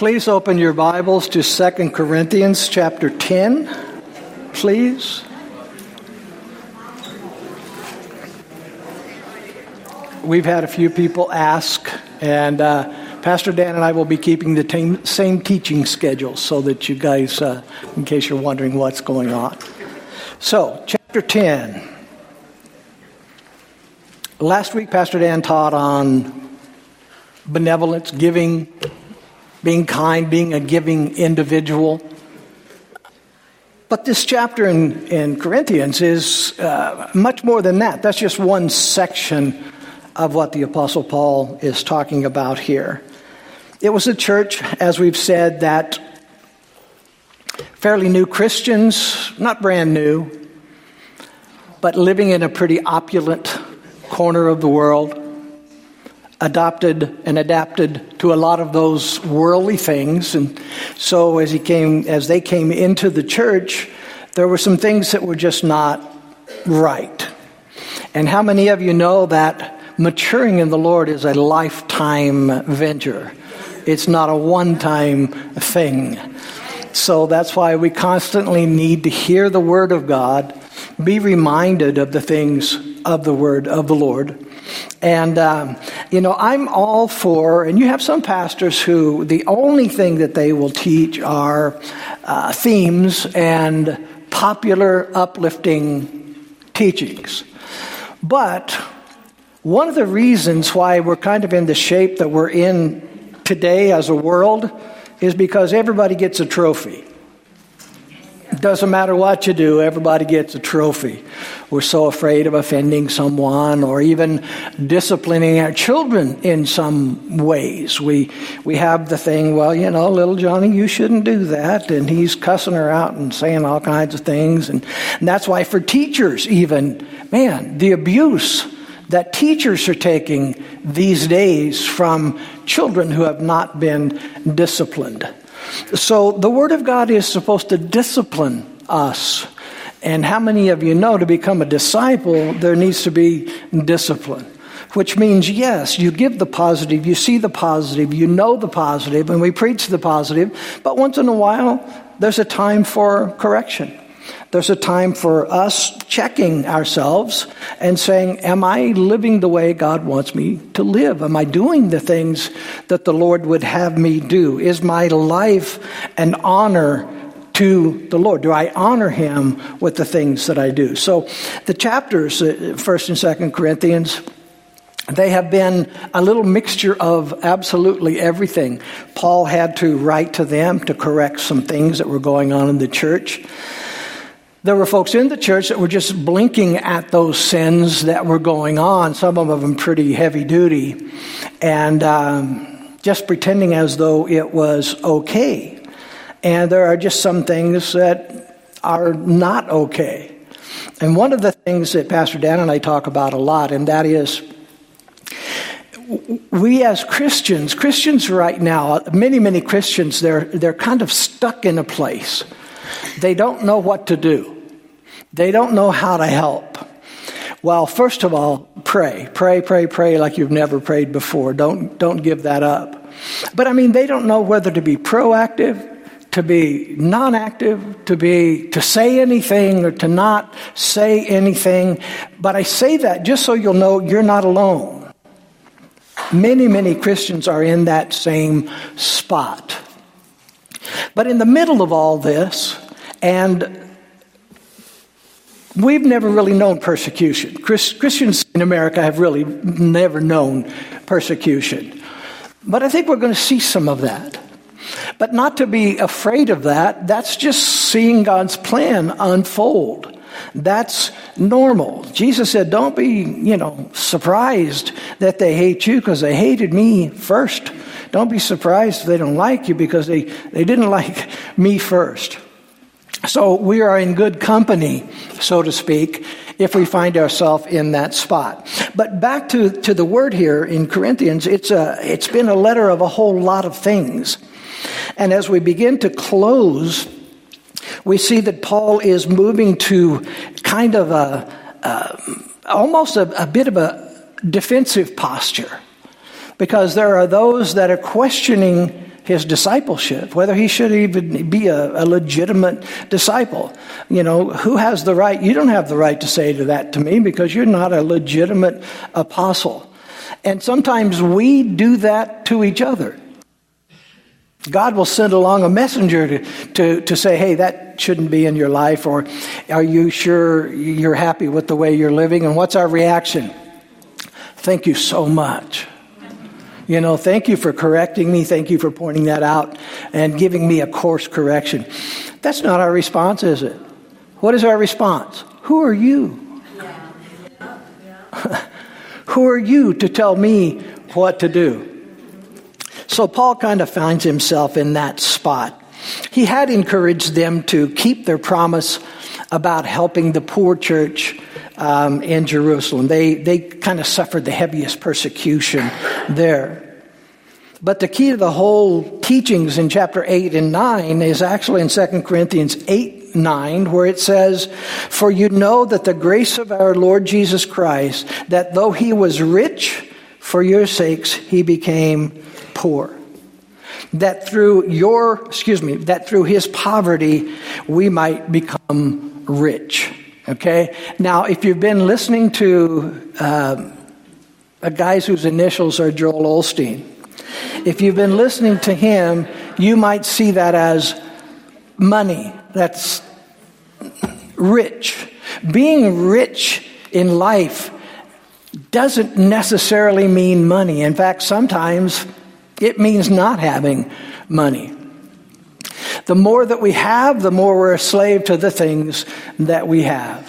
Please open your Bibles to 2 Corinthians chapter 10, please. We've had a few people ask, and uh, Pastor Dan and I will be keeping the same teaching schedule so that you guys, uh, in case you're wondering what's going on. So, chapter 10. Last week, Pastor Dan taught on benevolence, giving, being kind, being a giving individual. But this chapter in, in Corinthians is uh, much more than that. That's just one section of what the Apostle Paul is talking about here. It was a church, as we've said, that fairly new Christians, not brand new, but living in a pretty opulent corner of the world adopted and adapted to a lot of those worldly things. And so as he came, as they came into the church, there were some things that were just not right. And how many of you know that maturing in the Lord is a lifetime venture? It's not a one time thing. So that's why we constantly need to hear the Word of God, be reminded of the things of the Word of the Lord and, um, you know, I'm all for, and you have some pastors who the only thing that they will teach are uh, themes and popular, uplifting teachings. But one of the reasons why we're kind of in the shape that we're in today as a world is because everybody gets a trophy. Doesn't matter what you do, everybody gets a trophy. We're so afraid of offending someone or even disciplining our children in some ways. We, we have the thing, well, you know, little Johnny, you shouldn't do that. And he's cussing her out and saying all kinds of things. And, and that's why for teachers, even, man, the abuse that teachers are taking these days from children who have not been disciplined. So the Word of God is supposed to discipline us. And how many of you know to become a disciple, there needs to be discipline? Which means, yes, you give the positive, you see the positive, you know the positive, and we preach the positive, but once in a while, there's a time for correction. There's a time for us checking ourselves and saying, Am I living the way God wants me to live? Am I doing the things that the Lord would have me do? Is my life an honor to the Lord? Do I honor Him with the things that I do? So the chapters, uh, First and Second Corinthians, they have been a little mixture of absolutely everything. Paul had to write to them to correct some things that were going on in the church. There were folks in the church that were just blinking at those sins that were going on, some of them pretty heavy duty, and um, just pretending as though it was okay. And there are just some things that are not okay. And one of the things that Pastor Dan and I talk about a lot, and that is we as Christians, Christians right now, many, many Christians, they're, they're kind of stuck in a place they don't know what to do. They don't know how to help. Well, first of all, pray. Pray, pray, pray like you've never prayed before. Don't, don't give that up. But I mean, they don't know whether to be proactive, to be non-active, to be, to say anything or to not say anything. But I say that just so you'll know you're not alone. Many, many Christians are in that same spot. But in the middle of all this, and we've never really known persecution. Christians in America have really never known persecution. But I think we're going to see some of that. But not to be afraid of that, that's just seeing God's plan unfold. That's normal. Jesus said, Don't be, you know, surprised that they hate you because they hated me first. Don't be surprised if they don't like you because they, they didn't like me first. So we are in good company, so to speak, if we find ourselves in that spot. But back to, to the word here in Corinthians, it's, a, it's been a letter of a whole lot of things. And as we begin to close, we see that Paul is moving to kind of a, almost a, a bit of a defensive posture because there are those that are questioning his discipleship, whether he should even be a, a, legitimate disciple. You know, who has the right? You don't have the right to say to that to me because you're not a legitimate apostle. And sometimes we do that to each other. God will send along a messenger to, to, to say, hey, that shouldn't be in your life, or are you sure you're happy with the way you're living? And what's our reaction? Thank you so much. You know, thank you for correcting me. Thank you for pointing that out and giving me a course correction. That's not our response, is it? What is our response? Who are you? Who are you to tell me what to do? So Paul kind of finds himself in that spot. He had encouraged them to keep their promise about helping the poor church um, in Jerusalem. They, they kind of suffered the heaviest persecution there. But the key to the whole teachings in chapter 8 and 9 is actually in 2 Corinthians 8 9, where it says, For you know that the grace of our Lord Jesus Christ, that though he was rich, for your sakes he became poor. That through your, excuse me, that through his poverty we might become rich. Okay? Now, if you've been listening to uh, guy whose initials are Joel Osteen, if you've been listening to him, you might see that as money. That's rich. Being rich in life doesn't necessarily mean money. In fact, sometimes it means not having money. The more that we have, the more we're a slave to the things that we have.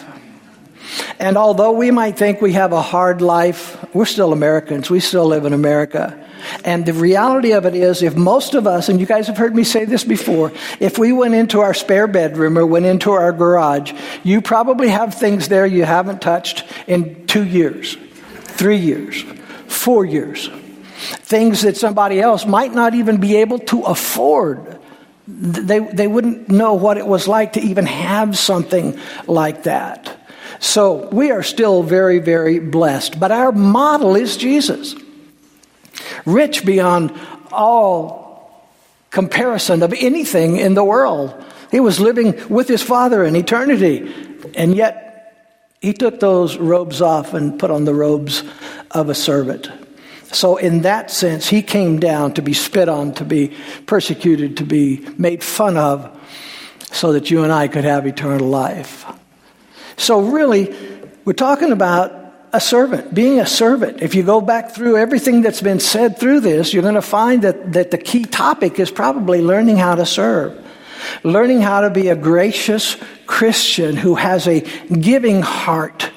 And although we might think we have a hard life, we're still Americans. We still live in America. And the reality of it is, if most of us, and you guys have heard me say this before, if we went into our spare bedroom or went into our garage, you probably have things there you haven't touched in two years, three years, four years. Things that somebody else might not even be able to afford they, they wouldn't know what it was like to even have something like that. So we are still very, very blessed. But our model is Jesus. Rich beyond all comparison of anything in the world. He was living with his Father in eternity. And yet, he took those robes off and put on the robes of a servant. So, in that sense, he came down to be spit on, to be persecuted, to be made fun of, so that you and I could have eternal life. So, really, we're talking about a servant, being a servant. If you go back through everything that's been said through this, you're going to find that, that the key topic is probably learning how to serve. Learning how to be a gracious Christian who has a giving heart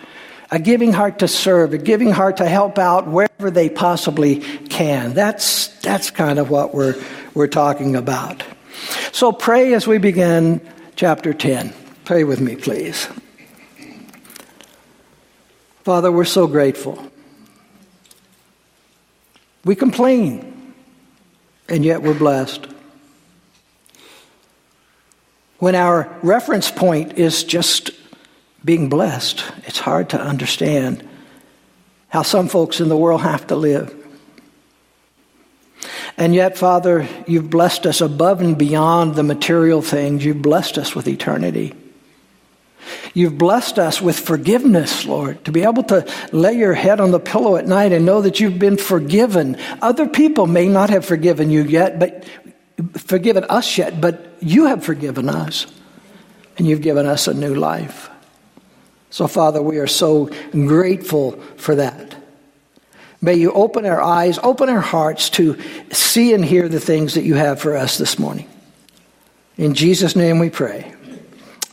a giving heart to serve, a giving heart to help out wherever they possibly can. That's, that's kind of what we're, we're talking about. So pray as we begin chapter 10. Pray with me, please. Father, we're so grateful. We complain, and yet we're blessed. When our reference point is just being blessed. It's hard to understand how some folks in the world have to live. And yet, Father, you've blessed us above and beyond the material things. You've blessed us with eternity. You've blessed us with forgiveness, Lord, to be able to lay your head on the pillow at night and know that you've been forgiven. Other people may not have forgiven you yet, but forgiven us yet, but you have forgiven us. And you've given us a new life. So, Father, we are so grateful for that. May you open our eyes, open our hearts to see and hear the things that you have for us this morning. In Jesus' name we pray.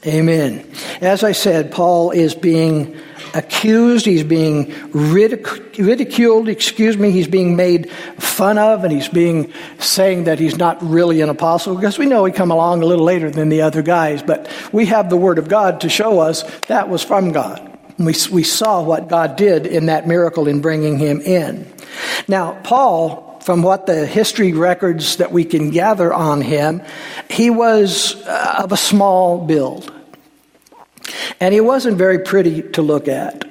Amen. As I said, Paul is being accused, he's being ridic- ridiculed, excuse me, he's being made fun of, and he's being saying that he's not really an apostle because we know he come along a little later than the other guys, but we have the word of God to show us that was from God. We, we saw what God did in that miracle in bringing him in. Now, Paul, from what the history records that we can gather on him, he was uh, of a small build. And he wasn't very pretty to look at.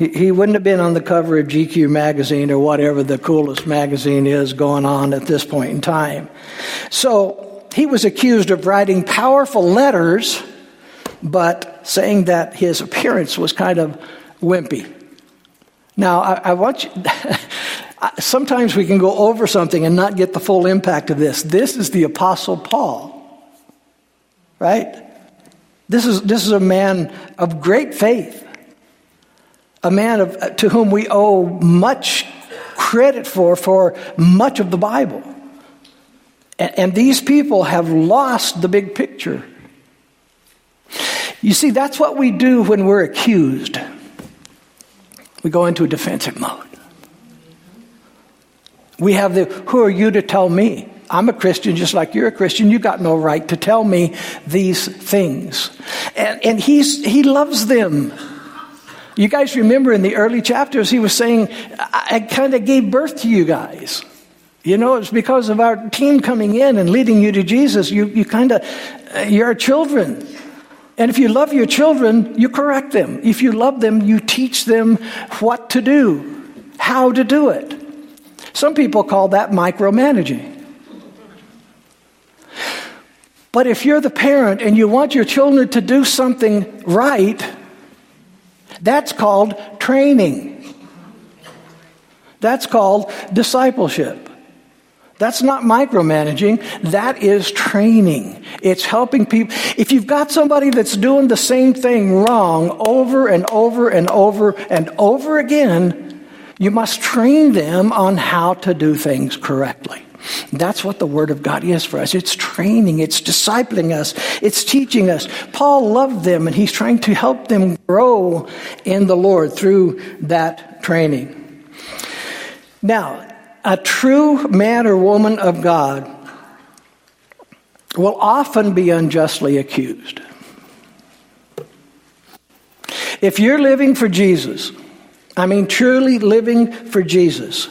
He, wouldn't have been on the cover of GQ magazine or whatever the coolest magazine is going on at this point in time. So he was accused of writing powerful letters, but saying that his appearance was kind of wimpy. Now, I, I want you. sometimes we can go over something and not get the full impact of this. This is the Apostle Paul, right? This is, this is a man of great faith a man of, to whom we owe much credit for, for much of the Bible. And, and these people have lost the big picture. You see, that's what we do when we're accused. We go into a defensive mode. We have the, who are you to tell me? I'm a Christian just like you're a Christian. You got no right to tell me these things. And, and he's, he loves them. You guys remember in the early chapters, he was saying, I, I kind of gave birth to you guys. You know, it's because of our team coming in and leading you to Jesus. You, you kind of, uh, you're children. And if you love your children, you correct them. If you love them, you teach them what to do, how to do it. Some people call that micromanaging. But if you're the parent and you want your children to do something right, that's called training. That's called discipleship. That's not micromanaging. That is training. It's helping people. If you've got somebody that's doing the same thing wrong over and over and over and over again, you must train them on how to do things correctly. That's what the Word of God is for us. It's training, it's discipling us, it's teaching us. Paul loved them, and he's trying to help them grow in the Lord through that training. Now, a true man or woman of God will often be unjustly accused. If you're living for Jesus, I mean truly living for Jesus,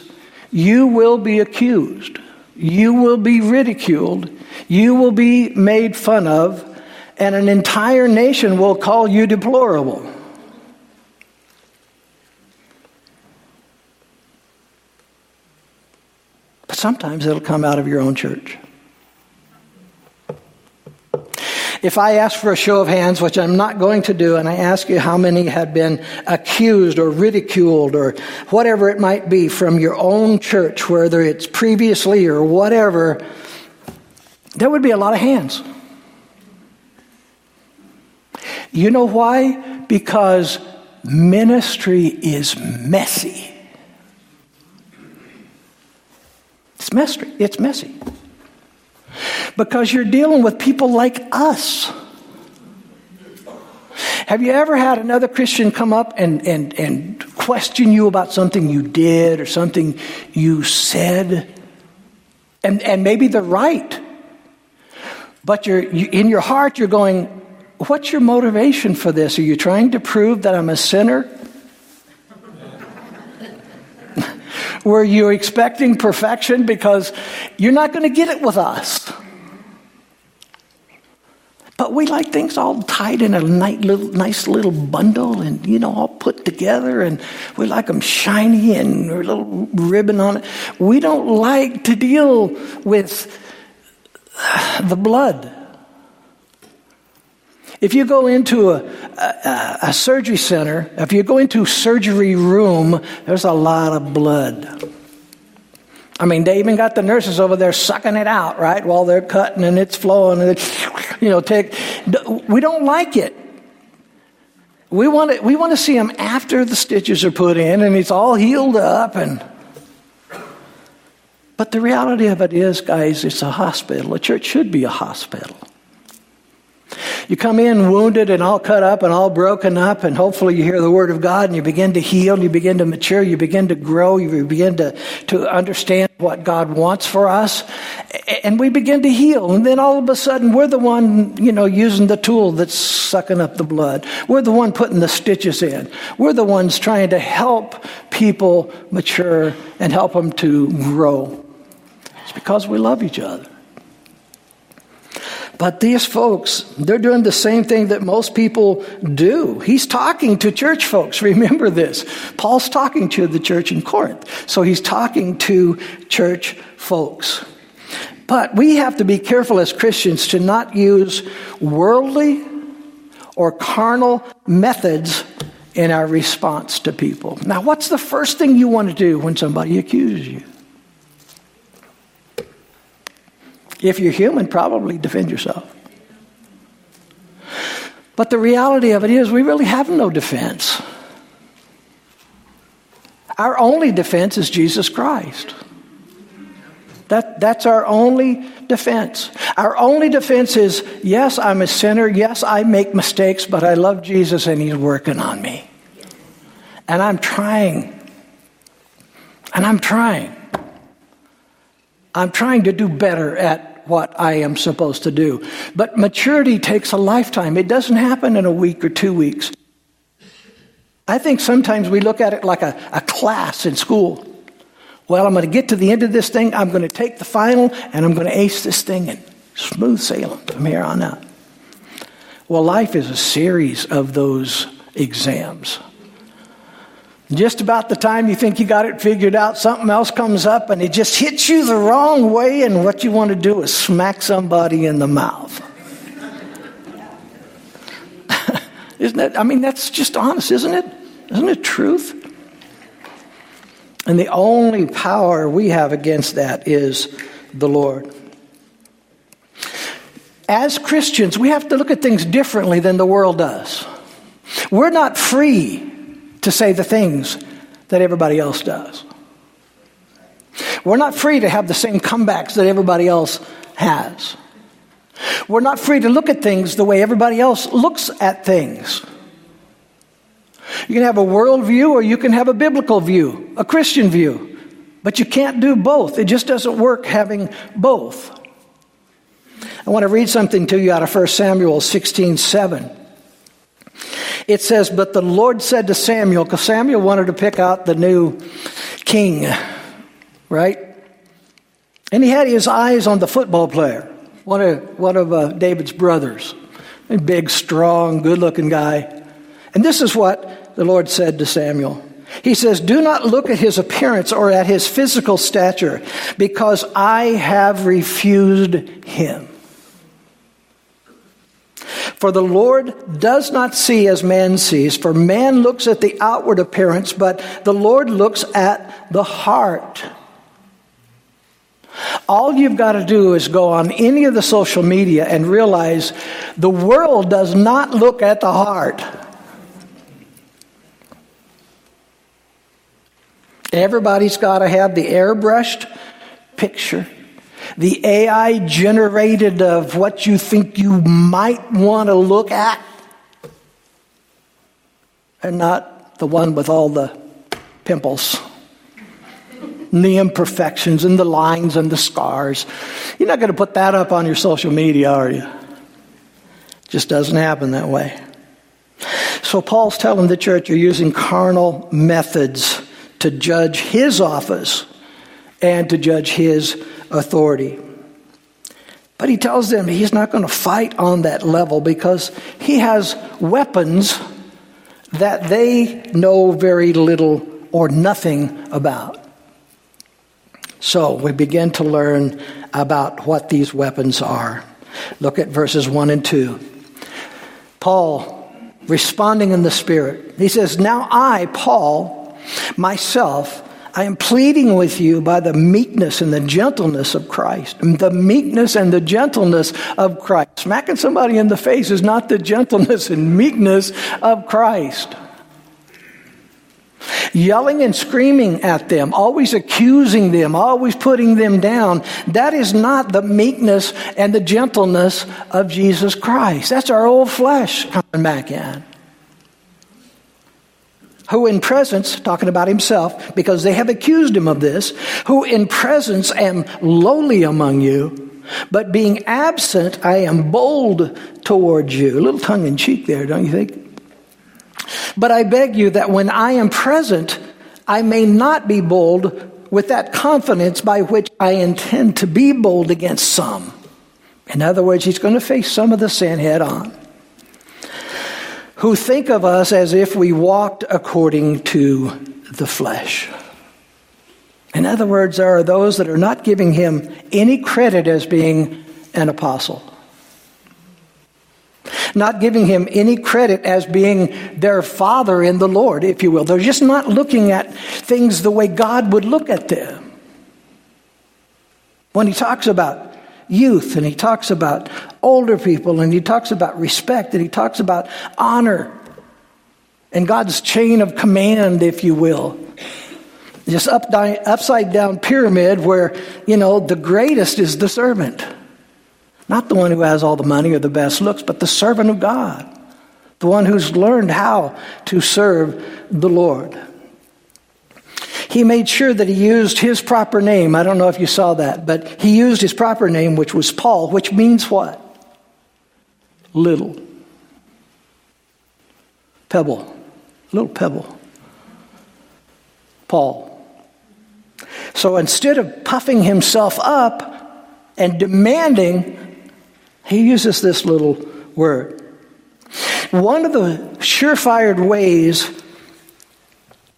you will be accused. You will be ridiculed. You will be made fun of. And an entire nation will call you deplorable. But sometimes it'll come out of your own church. If I ask for a show of hands, which I'm not going to do, and I ask you how many had been accused or ridiculed or whatever it might be from your own church, whether it's previously or whatever, there would be a lot of hands. You know why? Because ministry is messy. It's messy. It's messy because you're dealing with people like us. Have you ever had another Christian come up and, and, and question you about something you did or something you said? And, and maybe they're right. But you're, you, in your heart, you're going, What's your motivation for this? Are you trying to prove that I'm a sinner? Were you're expecting perfection? Because you're not going to get it with us. But we like things all tied in a nice little bundle and, you know, all put together and we like them shiny and a little ribbon on it. We don't like to deal with the blood. If you go into a, a, a surgery center, if you go into surgery room, there's a lot of blood. I mean, they even got the nurses over there sucking it out, right, while they're cutting and it's flowing and it's, you know, take. We don't like it. We want to, we want to see them after the stitches are put in and it's all healed up and. But the reality of it is, guys, it's a hospital. A church should be a hospital. You come in wounded and all cut up and all broken up, and hopefully you hear the word of God and you begin to heal, you begin to mature, you begin to grow, you begin to, to understand what God wants for us, and we begin to heal. And then all of a sudden, we're the one, you know, using the tool that's sucking up the blood. We're the one putting the stitches in. We're the ones trying to help people mature and help them to grow. It's because we love each other. But these folks, they're doing the same thing that most people do. He's talking to church folks. Remember this. Paul's talking to the church in Corinth. So he's talking to church folks. But we have to be careful as Christians to not use worldly or carnal methods in our response to people. Now, what's the first thing you want to do when somebody accuses you? If you're human, probably defend yourself. But the reality of it is, we really have no defense. Our only defense is Jesus Christ. That, that's our only defense. Our only defense is yes, I'm a sinner. Yes, I make mistakes, but I love Jesus and He's working on me. And I'm trying. And I'm trying. I'm trying to do better at what I am supposed to do. But maturity takes a lifetime. It doesn't happen in a week or two weeks. I think sometimes we look at it like a, a class in school. Well, I'm going to get to the end of this thing. I'm going to take the final and I'm going to ace this thing and smooth sailing from here on out. Well, life is a series of those exams. Just about the time you think you got it figured out, something else comes up and it just hits you the wrong way, and what you want to do is smack somebody in the mouth. isn't that? I mean, that's just honest, isn't it? Isn't it truth? And the only power we have against that is the Lord. As Christians, we have to look at things differently than the world does. We're not free to say the things that everybody else does. We're not free to have the same comebacks that everybody else has. We're not free to look at things the way everybody else looks at things. You can have a worldview or you can have a biblical view, a Christian view, but you can't do both. It just doesn't work having both. I want to read something to you out of 1 Samuel 16 7 it says, But the Lord said to Samuel, because Samuel wanted to pick out the new king, right? And he had his eyes on the football player, one of, one of uh, David's brothers, a big, strong, good looking guy. And this is what the Lord said to Samuel. He says, Do not look at his appearance or at his physical stature, because I have refused him. For the Lord does not see as man sees, for man looks at the outward appearance, but the Lord looks at the heart. All you've got to do is go on any of the social media and realize the world does not look at the heart. Everybody's got to have the airbrushed picture the AI generated of what you think you might want to look at, and not the one with all the pimples and the imperfections and the lines and the scars. You're not going to put that up on your social media, are you? It just doesn't happen that way. So Paul's telling the church you're using carnal methods to judge his office and to judge his authority. But he tells them he's not going to fight on that level because he has weapons that they know very little or nothing about. So we begin to learn about what these weapons are. Look at verses 1 and 2. Paul, responding in the Spirit, he says, Now I, Paul, myself, I am pleading with you by the meekness and the gentleness of Christ. The meekness and the gentleness of Christ. Smacking somebody in the face is not the gentleness and meekness of Christ. Yelling and screaming at them, always accusing them, always putting them down, that is not the meekness and the gentleness of Jesus Christ. That's our old flesh coming back in who in presence, talking about himself, because they have accused him of this, who in presence am lowly among you, but being absent I am bold towards you. A little tongue in cheek there, don't you think? But I beg you that when I am present, I may not be bold with that confidence by which I intend to be bold against some. In other words, he's going to face some of the sin head on. Who think of us as if we walked according to the flesh. In other words, there are those that are not giving him any credit as being an apostle, not giving him any credit as being their father in the Lord, if you will. They're just not looking at things the way God would look at them. When he talks about youth and he talks about older people and he talks about respect and he talks about honor and God's chain of command, if you will. This up, upside down pyramid where, you know, the greatest is the servant. Not the one who has all the money or the best looks, but the servant of God. The one who's learned how to serve the Lord. He made sure that he used his proper name. I don't know if you saw that, but he used his proper name, which was Paul, which means what? Little. Pebble. Little pebble. Paul. So instead of puffing himself up and demanding, he uses this little word. One of the surefire ways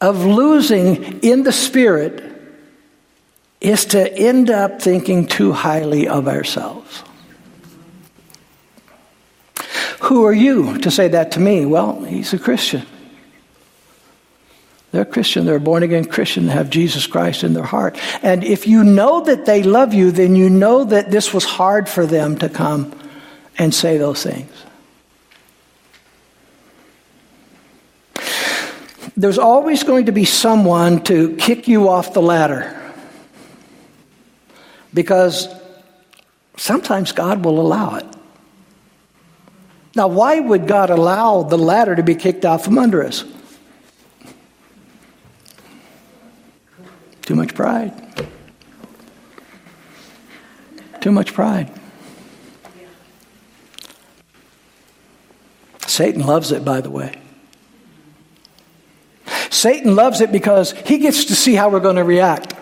of losing in the spirit is to end up thinking too highly of ourselves. Who are you to say that to me? Well, he's a Christian. They're Christian, they're born again Christian, they have Jesus Christ in their heart. And if you know that they love you, then you know that this was hard for them to come and say those things. There's always going to be someone to kick you off the ladder. Because sometimes God will allow it. Now, why would God allow the ladder to be kicked out from under us? Too much pride. Too much pride. Satan loves it, by the way. Satan loves it because he gets to see how we're going to react.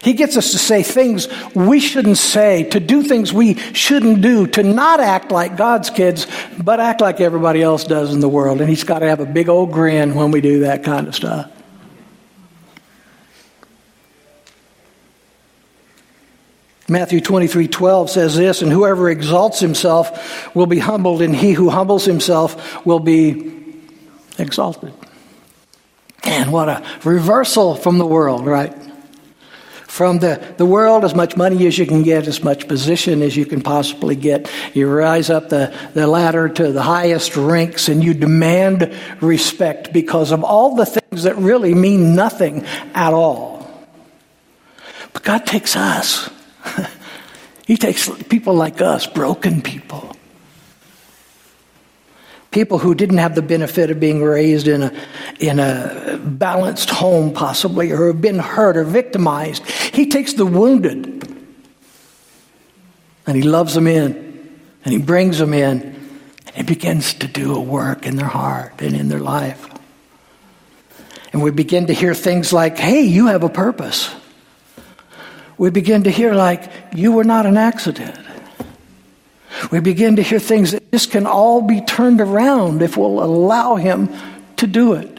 He gets us to say things we shouldn't say, to do things we shouldn't do, to not act like God's kids, but act like everybody else does in the world. And he's got to have a big old grin when we do that kind of stuff. Matthew 23 12 says this, and whoever exalts himself will be humbled, and he who humbles himself will be exalted. And what a reversal from the world, right? From the, the world, as much money as you can get, as much position as you can possibly get. You rise up the, the ladder to the highest ranks and you demand respect because of all the things that really mean nothing at all. But God takes us he takes people like us, broken people. People who didn't have the benefit of being raised in a, in a balanced home, possibly, or have been hurt or victimized. He takes the wounded and he loves them in and he brings them in and he begins to do a work in their heart and in their life. And we begin to hear things like, hey, you have a purpose we begin to hear like, you were not an accident. We begin to hear things that this can all be turned around if we'll allow Him to do it.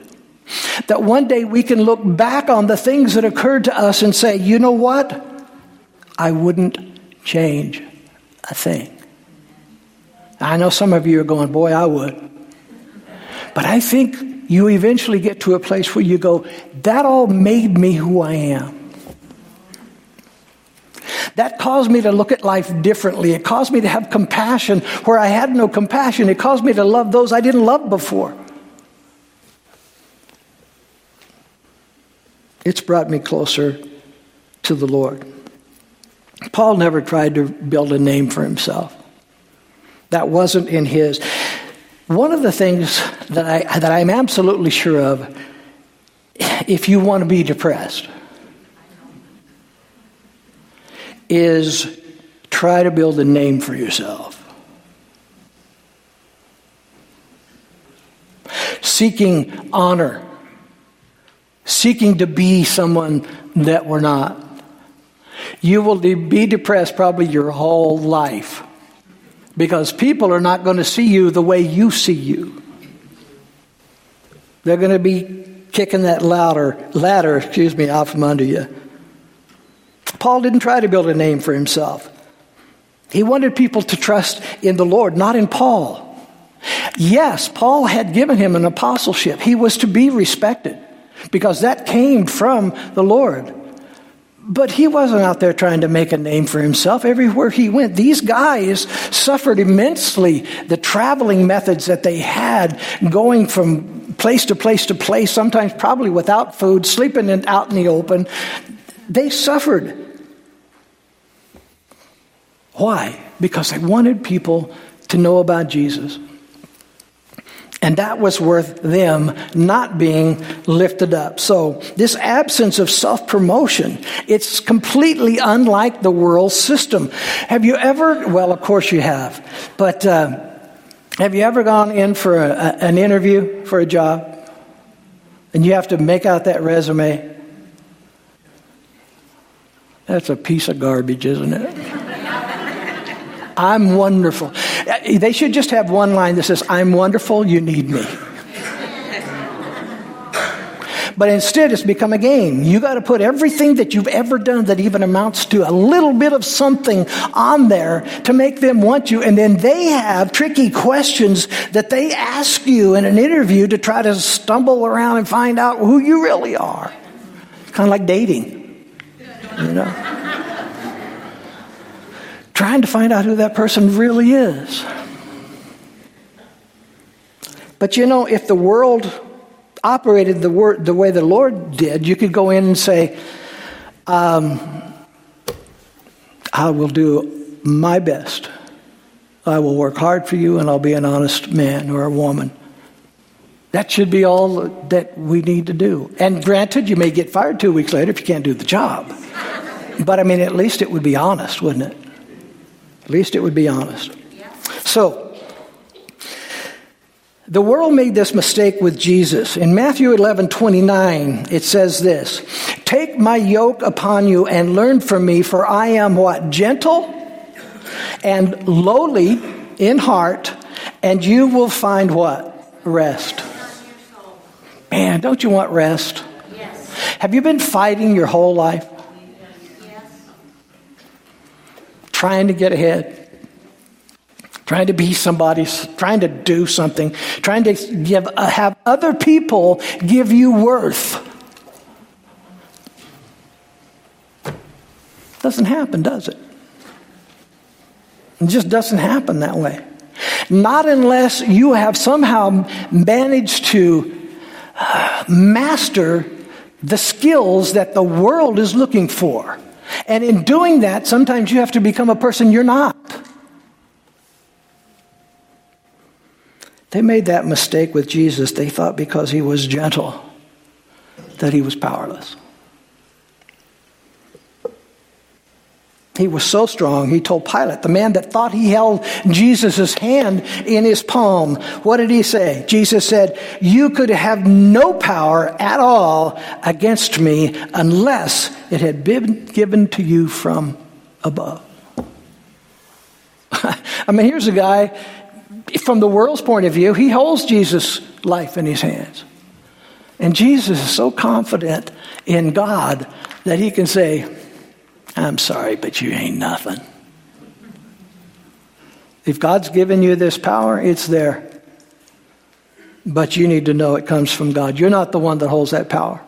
That one day we can look back on the things that occurred to us and say, you know what? I wouldn't change a thing. I know some of you are going, boy, I would. But I think you eventually get to a place where you go, that all made me who I am. That caused me to look at life differently. It caused me to have compassion where I had no compassion. It caused me to love those I didn't love before. It's brought me closer to the Lord. Paul never tried to build a name for himself. That wasn't in his. One of the things that, I, that I'm absolutely sure of, if you want to be depressed, is try to build a name for yourself. Seeking honor, seeking to be someone that we're not. you will be depressed probably your whole life because people are not going to see you the way you see you. They're going to be kicking that ladder, ladder, excuse me, out from under you. Paul didn't try to build a name for himself. He wanted people to trust in the Lord, not in Paul. Yes, Paul had given him an apostleship. He was to be respected because that came from the Lord. But he wasn't out there trying to make a name for himself. Everywhere he went, these guys suffered immensely. The traveling methods that they had, going from place to place to place, sometimes probably without food, sleeping in, out in the open, they suffered. Why? Because they wanted people to know about Jesus. And that was worth them not being lifted up. So, this absence of self promotion, it's completely unlike the world system. Have you ever, well, of course you have, but uh, have you ever gone in for a, a, an interview for a job and you have to make out that resume? That's a piece of garbage, isn't it? I'm wonderful. Eh, they should just have one line that says, I'm wonderful, you need me. But instead, it's become a game. You got to put everything that you've ever done that even amounts to a little bit of something on there to make them want you. And then they have tricky questions that they ask you in an interview to try to stumble around and find out who you really are. kind of like dating, you know? trying to find out who that person really is. But you know, if the world operated the, the way the Lord did, you could go in and say, um, I will do my best. I will work hard for you and I'll be an honest man or a woman. That should be all that we need to do. And granted, you may get fired two weeks later if you can't do the job. But I mean, at least it would be honest, wouldn't it? At least it would be honest. So, the world made this mistake with Jesus. In Matthew 11 29, it says this Take my yoke upon you and learn from me, for I am what? Gentle and lowly in heart, and you will find what? Rest. Man, don't you want rest? Yes. Have you been fighting your whole life? trying to get ahead, trying to be somebody, trying to do something, trying to give, uh, have other people give you worth. Doesn't happen, does it? It just doesn't happen that way. Not unless you have somehow managed to master the skills that the world is looking for. And in doing that, sometimes you have to become a person you're not. They made that mistake with Jesus. They thought because he was gentle that he was powerless. He was so strong, he told Pilate, the man that thought he held Jesus' hand in his palm, what did he say? Jesus said, You could have no power at all against me unless it had been given to you from above. I mean, here's a guy, from the world's point of view, he holds Jesus' life in his hands. And Jesus is so confident in God that he can say, I'm sorry, but you ain't nothing. If God's given you this power, it's there. But you need to know it comes from God. You're not the one that holds that power.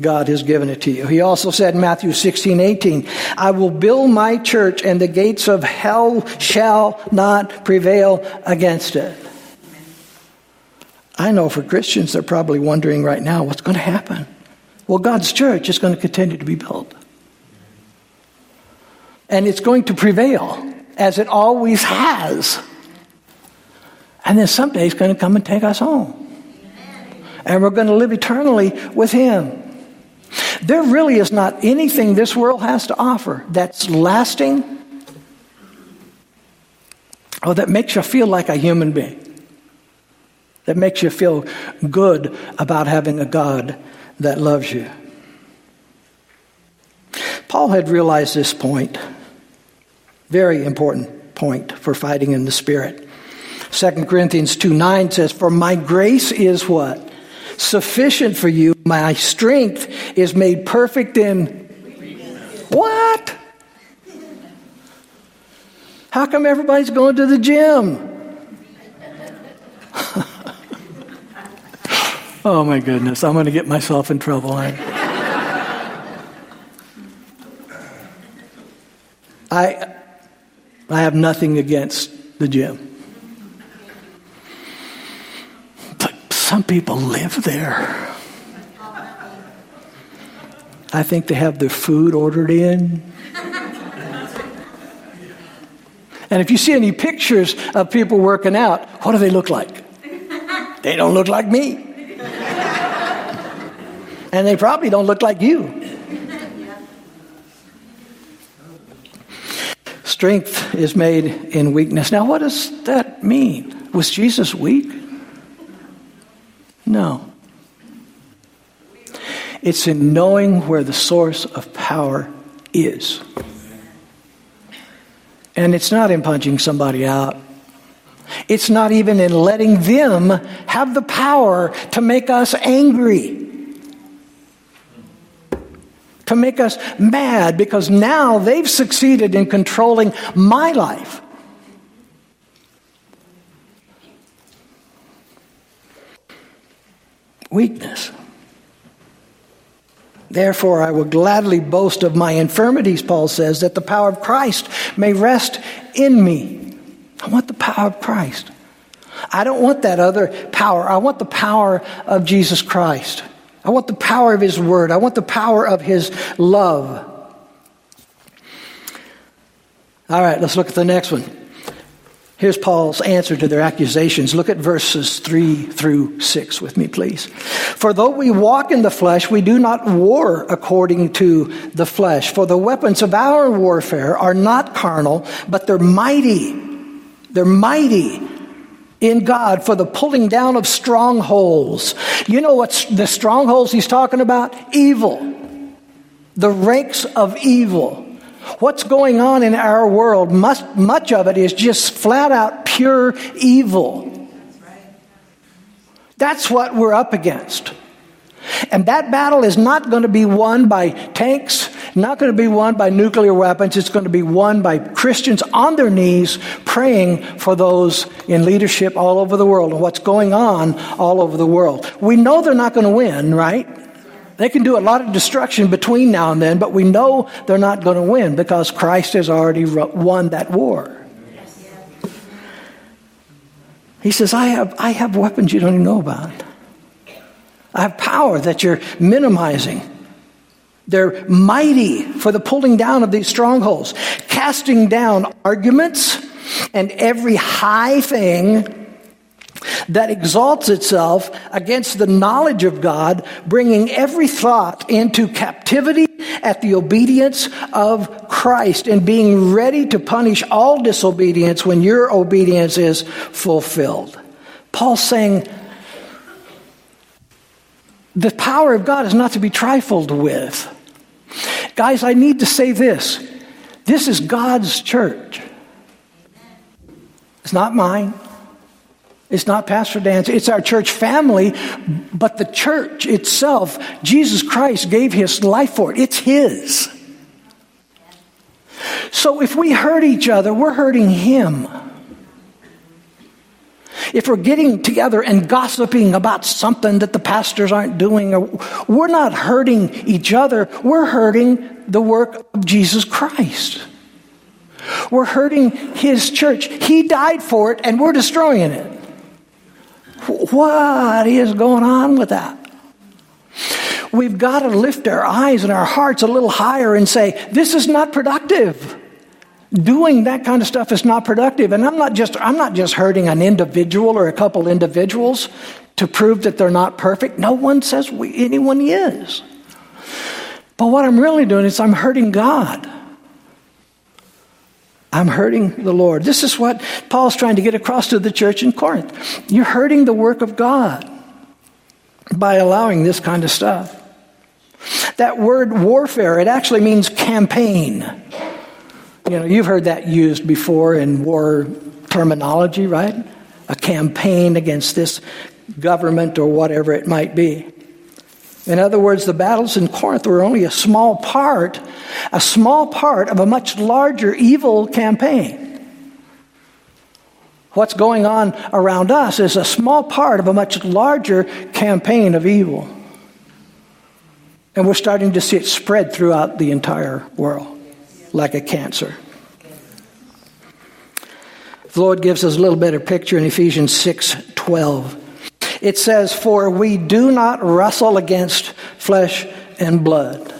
God has given it to you. He also said in Matthew 16, 18, I will build my church and the gates of hell shall not prevail against it. I know for Christians, they're probably wondering right now what's going to happen. Well, God's church is going to continue to be built and it's going to prevail as it always has. And then someday he's going to come and take us home. And we're going to live eternally with him. There really is not anything this world has to offer that's lasting or that makes you feel like a human being, that makes you feel good about having a God that loves you. Paul had realized this point. Very important point for fighting in the Spirit. 2 Corinthians 2 9 says, For my grace is what? Sufficient for you. My strength is made perfect in what? How come everybody's going to the gym? oh my goodness, I'm going to get myself in trouble. I, I, I have nothing against the gym. But some people live there. I think they have their food ordered in. And if you see any pictures of people working out, what do they look like? They don't look like me. And they probably don't look like you. Strength is made in weakness. Now, what does that mean? Was Jesus weak? No. It's in knowing where the source of power is. And it's not in punching somebody out. It's not even in letting them have the power to make us angry, to make us mad, because now they've succeeded in controlling my life. Weakness. Therefore, I will gladly boast of my infirmities, Paul says, that the power of Christ may rest in me. I want the power of Christ. I don't want that other power. I want the power of Jesus Christ. I want the power of His Word. I want the power of His love. All right, let's look at the next one. Here's Paul's answer to their accusations. Look at verses 3 through 6 with me, please. For though we walk in the flesh, we do not war according to the flesh. For the weapons of our warfare are not carnal, but they're mighty. They're mighty in God for the pulling down of strongholds. You know what the strongholds he's talking about? Evil. The ranks of evil. What's going on in our world, much, much of it is just flat out pure evil. That's what we're up against. And that battle is not going to be won by tanks, not going to be won by nuclear weapons. It's going to be won by Christians on their knees praying for those in leadership all over the world and what's going on all over the world. We know they're not going to win, right? They can do a lot of destruction between now and then, but we know they're not going to win because Christ has already won that war. He says, I have, I have weapons you don't even know about. I have power that you're minimizing. They're mighty for the pulling down of these strongholds, casting down arguments and every high thing that exalts itself against the knowledge of God, bringing every thought into captivity at the obedience of Christ and being ready to punish all disobedience when your obedience is fulfilled. Paul's saying the power of God is not to be trifled with. Guys, I need to say this. This is God's church. It's not mine. It's not Pastor Dan's, it's our church family, but the church itself, Jesus Christ gave his life for it. It's his. So if we hurt each other, we're hurting him. If we're getting together and gossiping about something that the pastors aren't doing, we're not hurting each other, we're hurting the work of Jesus Christ. We're hurting his church. He died for it, and we're destroying it. What is going on with that? We've got to lift our eyes and our hearts a little higher and say, this is not productive. Doing that kind of stuff is not productive. And I'm not just, I'm not just hurting an individual or a couple individuals to prove that they're not perfect. No one says we, anyone is. But what I'm really doing is I'm hurting God. I'm hurting the Lord. This is what Paul's trying to get across to the church in Corinth. You're hurting the work of God by allowing this kind of stuff. That word warfare, it actually means campaign. You know, you've heard that used before in war terminology, right? A campaign against this government or whatever it might be. In other words, the battles in Corinth were only a small part, a small part of a much larger evil campaign. What's going on around us is a small part of a much larger campaign of evil. And we're starting to see it spread throughout the entire world like a cancer. The Lord gives us a little better picture in Ephesians 6 12. It says, For we do not wrestle against flesh and blood,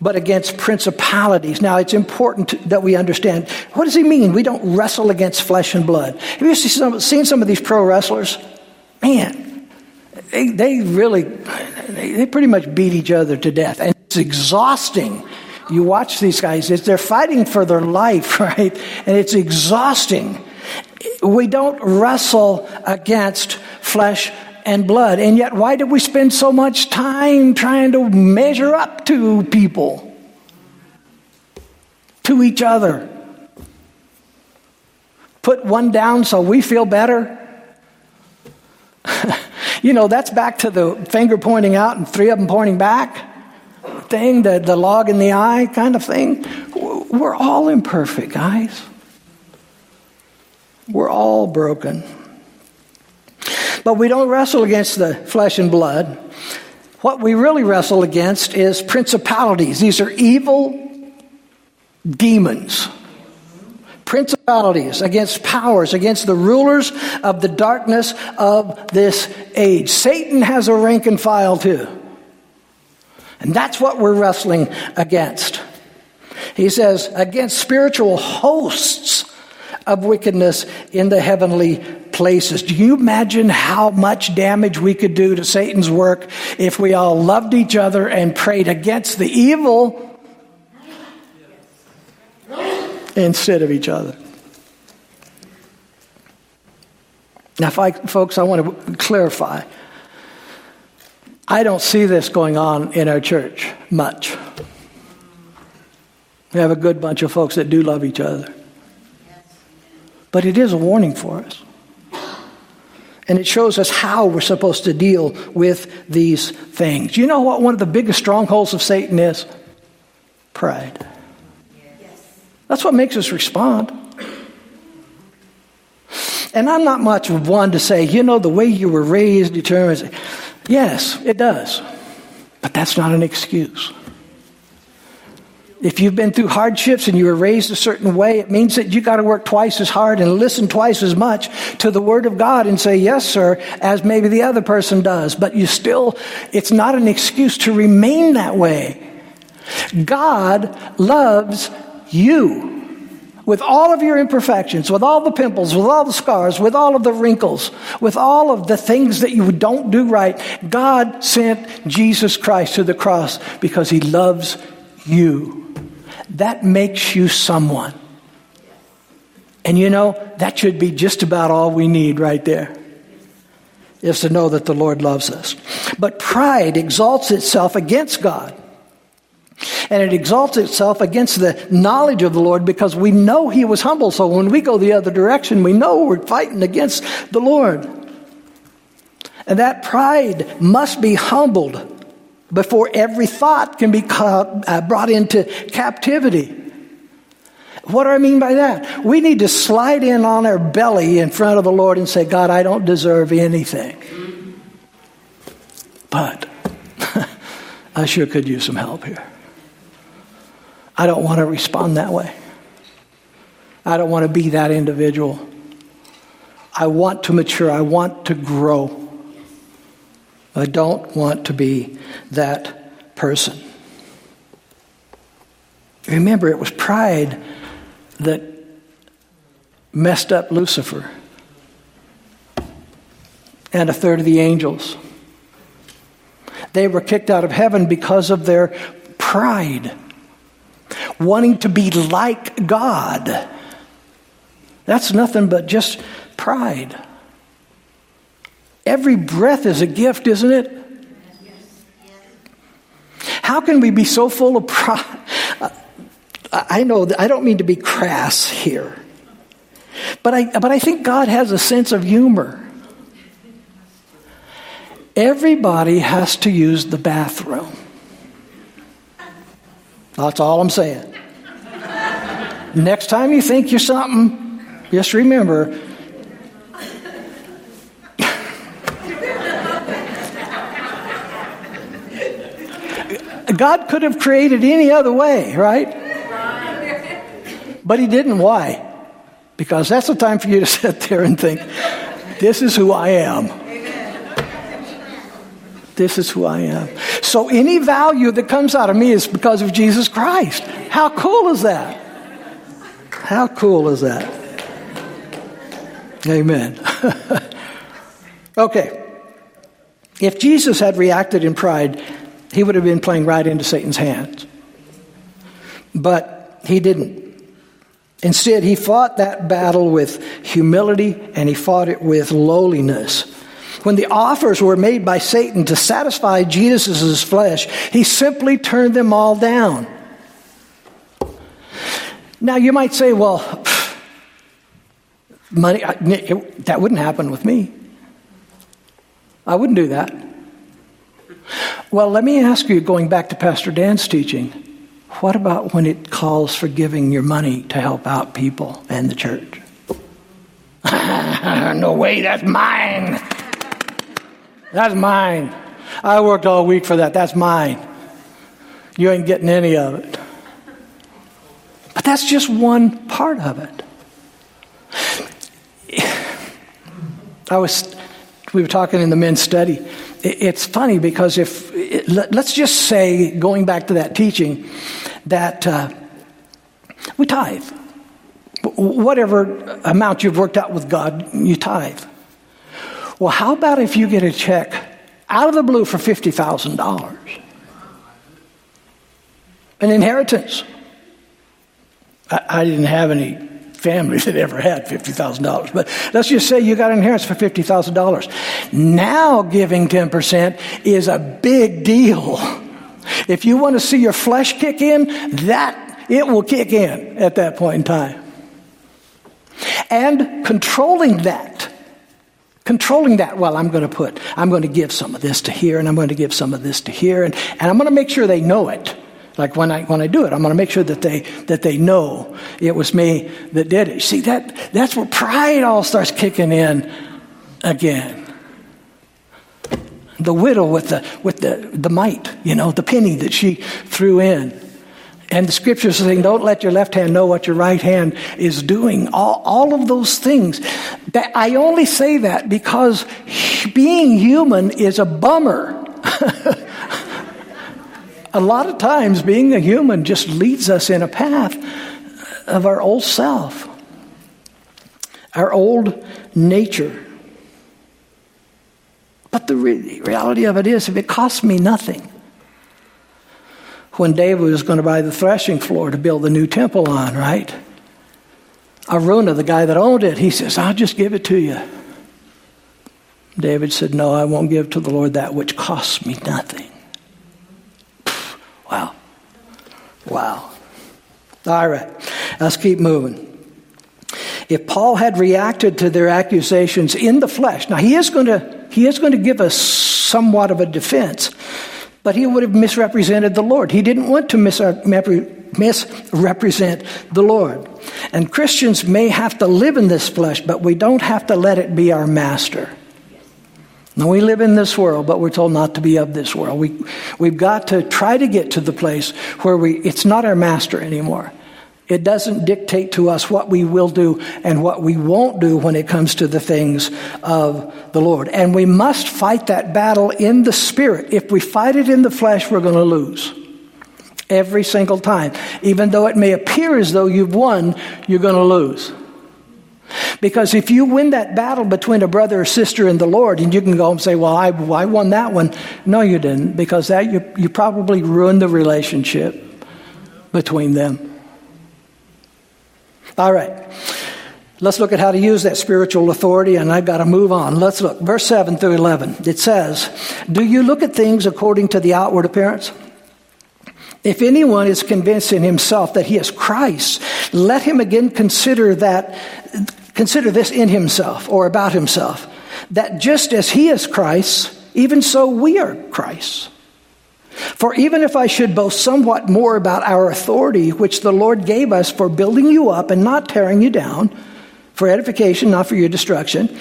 but against principalities. Now, it's important that we understand what does he mean? We don't wrestle against flesh and blood. Have you seen some of these pro wrestlers? Man, they, they really, they pretty much beat each other to death. And it's exhausting. You watch these guys, they're fighting for their life, right? And it's exhausting. We don't wrestle against flesh and blood. And yet, why do we spend so much time trying to measure up to people, to each other? Put one down so we feel better? you know, that's back to the finger pointing out and three of them pointing back thing, the, the log in the eye kind of thing. We're all imperfect, guys. We're all broken. But we don't wrestle against the flesh and blood. What we really wrestle against is principalities. These are evil demons. Principalities against powers, against the rulers of the darkness of this age. Satan has a rank and file too. And that's what we're wrestling against. He says, against spiritual hosts of wickedness in the heavenly places. Do you imagine how much damage we could do to Satan's work if we all loved each other and prayed against the evil instead of each other? Now, if I, folks, I want to clarify. I don't see this going on in our church much. We have a good bunch of folks that do love each other. But it is a warning for us. And it shows us how we're supposed to deal with these things. You know what one of the biggest strongholds of Satan is? Pride. That's what makes us respond. And I'm not much of one to say, you know, the way you were raised determines. Yes, it does. But that's not an excuse. If you've been through hardships and you were raised a certain way, it means that you got to work twice as hard and listen twice as much to the Word of God and say, yes, sir, as maybe the other person does. But you still, it's not an excuse to remain that way. God loves you with all of your imperfections, with all the pimples, with all the scars, with all of the wrinkles, with all of the things that you don't do right. God sent Jesus Christ to the cross because he loves you. That makes you someone. And you know, that should be just about all we need right there, is to know that the Lord loves us. But pride exalts itself against God. And it exalts itself against the knowledge of the Lord because we know He was humble. So when we go the other direction, we know we're fighting against the Lord. And that pride must be humbled before every thought can be uh, brought into captivity. What do I mean by that? We need to slide in on our belly in front of the Lord and say, God, I don't deserve anything. But I sure could use some help here. I don't want to respond that way. I don't want to be that individual. I want to mature. I want to grow. I don't want to be that person. Remember, it was pride that messed up Lucifer and a third of the angels. They were kicked out of heaven because of their pride, wanting to be like God. That's nothing but just pride. Every breath is a gift, isn't it? How can we be so full of pride? I know I don't mean to be crass here, but I, but I think God has a sense of humor. Everybody has to use the bathroom. That's all I'm saying. Next time you think you're something, just remember God could have created any other way, right? But He didn't. Why? Because that's the time for you to sit there and think, this is who I am. This is who I am. So any value that comes out of me is because of Jesus Christ. How cool is that? How cool is that? Amen. okay. If Jesus had reacted in pride, he would have been playing right into Satan's hands. But he didn't. Instead, he fought that battle with humility and he fought it with lowliness. When the offers were made by Satan to satisfy Jesus' flesh, he simply turned them all down. Now, you might say, well, money, that wouldn't happen with me. I wouldn't do that. Well, let me ask you, going back to Pastor Dan's teaching, what about when it calls for giving your money to help out people and the church? no way, that's mine. That's mine. I worked all week for that. That's mine. You ain't getting any of it. But that's just one part of it. I was, we were talking in the men's study it's funny because if, let's just say, going back to that teaching, that uh, we tithe. Whatever amount you've worked out with God, you tithe. Well, how about if you get a check out of the blue for $50,000? An inheritance. I, I didn't have any family that ever had $50,000. But let's just say you got an inheritance for $50,000. Now giving 10% is a big deal. If you want to see your flesh kick in, that it will kick in at that point in time. And controlling that controlling that well i'm going to put i'm going to give some of this to here and i'm going to give some of this to here and, and i'm going to make sure they know it like when I, when I do it, I'm going to make sure that they, that they know it was me that did it. See, that, that's where pride all starts kicking in again. The widow with the, with the, the mite, you know, the penny that she threw in. And the scriptures saying, don't let your left hand know what your right hand is doing. All, all of those things. That I only say that because being human is a bummer. a lot of times being a human just leads us in a path of our old self, our old nature. But the re- reality of it is, if it costs me nothing, when David was going to buy the threshing floor to build the new temple on, right? Araunah, the guy that owned it, he says, I'll just give it to you. David said, No, I won't give to the Lord that which costs me nothing. Wow. Wow. All right, let's keep moving. If Paul had reacted to their accusations in the flesh, now he is going to, he is going to give us somewhat of a defense, but he would have misrepresented the Lord. He didn't want to misrepresent the Lord. And Christians may have to live in this flesh, but we don't have to let it be our master. Now, we live in this world, but we're told not to be of this world. We, we've got to try to get to the place where we, it's not our master anymore. It doesn't dictate to us what we will do and what we won't do when it comes to the things of the Lord. And we must fight that battle in the spirit. If we fight it in the flesh, we're going to lose. Every single time. Even though it may appear as though you've won, you're going to lose. Because if you win that battle between a brother or sister in the Lord, and you can go and say, Well, I, I won that one. No, you didn't, because that you, you probably ruined the relationship between them. All right. Let's look at how to use that spiritual authority, and I've got to move on. Let's look. Verse 7 through 11. It says, Do you look at things according to the outward appearance? If anyone is convinced in himself that he is Christ, let him again consider that consider this in himself or about himself that just as he is Christ, even so we are Christ. For even if I should boast somewhat more about our authority, which the Lord gave us for building you up and not tearing you down, for edification, not for your destruction,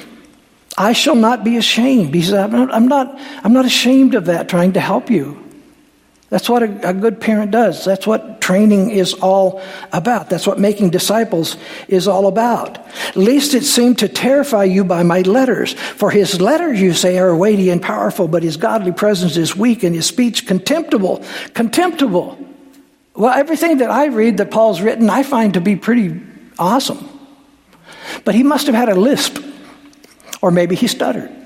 I shall not be ashamed. He said, I'm not, I'm not, I'm not ashamed of that, trying to help you. That's what a, a, good parent does. That's what training is all about. That's what making disciples is all about. Least it seemed to terrify you by my letters. For his letters, you say, are weighty and powerful, but his godly presence is weak and his speech contemptible. Contemptible. Well, everything that I read that Paul's written, I find to be pretty awesome. But he must have had a lisp, or maybe he stuttered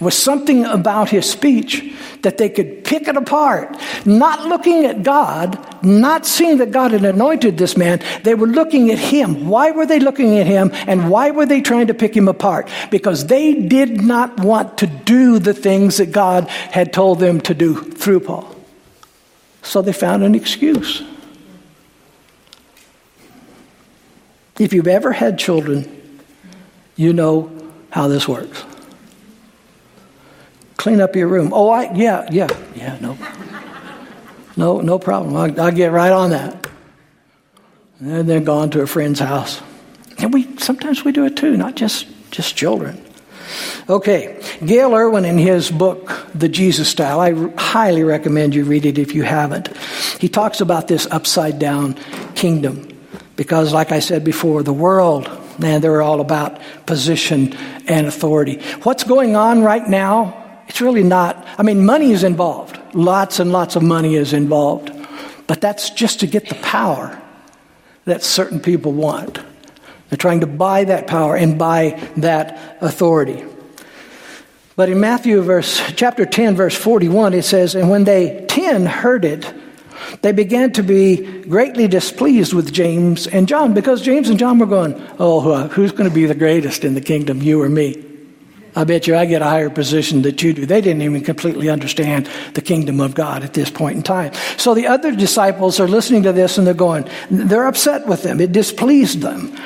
was something about his speech that they could pick it apart. Not looking at God, not seeing that God had anointed this man, they were looking at him. Why were they looking at him and why were they trying to pick him apart? Because they did not want to do the things that God had told them to do through Paul. So they found an excuse. If you've ever had children, you know how this works. Clean up your room. Oh, I, yeah, yeah, yeah, no. No, no problem. I'll, I'll get right on that. And they're gone to a friend's house. And we, sometimes we do it too, not just, just children. Okay, Gayle Erwin in his book, The Jesus Style, I highly recommend you read it if you haven't. He talks about this upside down kingdom. Because, like I said before, the world, man, they're all about position and authority. What's going on right now it's really not, I mean, money is involved. Lots and lots of money is involved. But that's just to get the power that certain people want. They're trying to buy that power and buy that authority. But in Matthew verse chapter 10 verse 41 it says and when they 10 heard it they began to be greatly displeased with James and John because James and John were going, "Oh, who's going to be the greatest in the kingdom, you or me?" I bet you I get a higher position that you do. They didn't even completely understand the kingdom of God at this point in time. So the other disciples are listening to this and they're going, they're upset with them. It displeased them.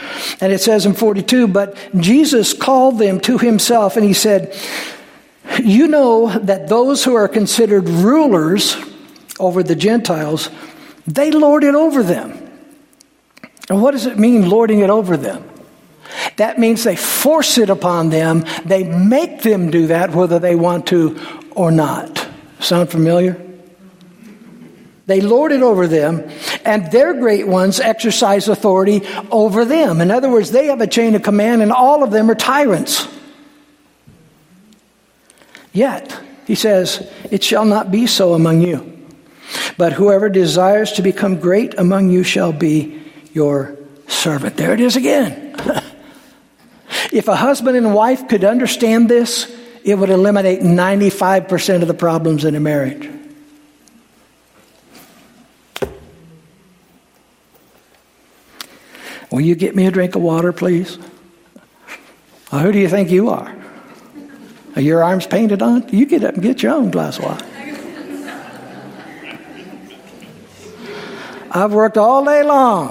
And it says in 42, but Jesus called them to himself and he said, You know that those who are considered rulers over the Gentiles, they lord it over them. And what does it mean, lording it over them? That means they force it upon them. They make them do that whether they want to or not. Sound familiar? They lord it over them, and their great ones exercise authority over them. In other words, they have a chain of command, and all of them are tyrants. Yet, he says, it shall not be so among you. But whoever desires to become great among you shall be your servant. There it is again. If a husband and wife could understand this, it would eliminate 95% of the problems in a marriage. Will you get me a drink of water, please? Well, who do you think you are? Are your arms painted on? You get up and get your own glass of water. I've worked all day long.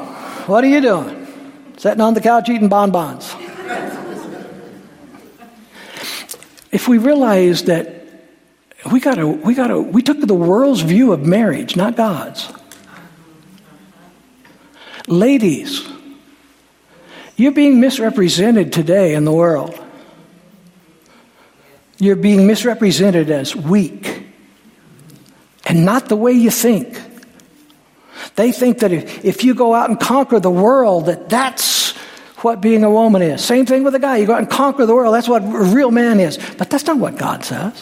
What are you doing? Sitting on the couch eating bonbons. If we realize that we gotta, we gotta, we took the world's view of marriage, not God's. Ladies, you're being misrepresented today in the world. You're being misrepresented as weak and not the way you think. They think that if, if you go out and conquer the world, that that's what being a woman is. Same thing with a guy. You go out and conquer the world. That's what a real man is. But that's not what God says.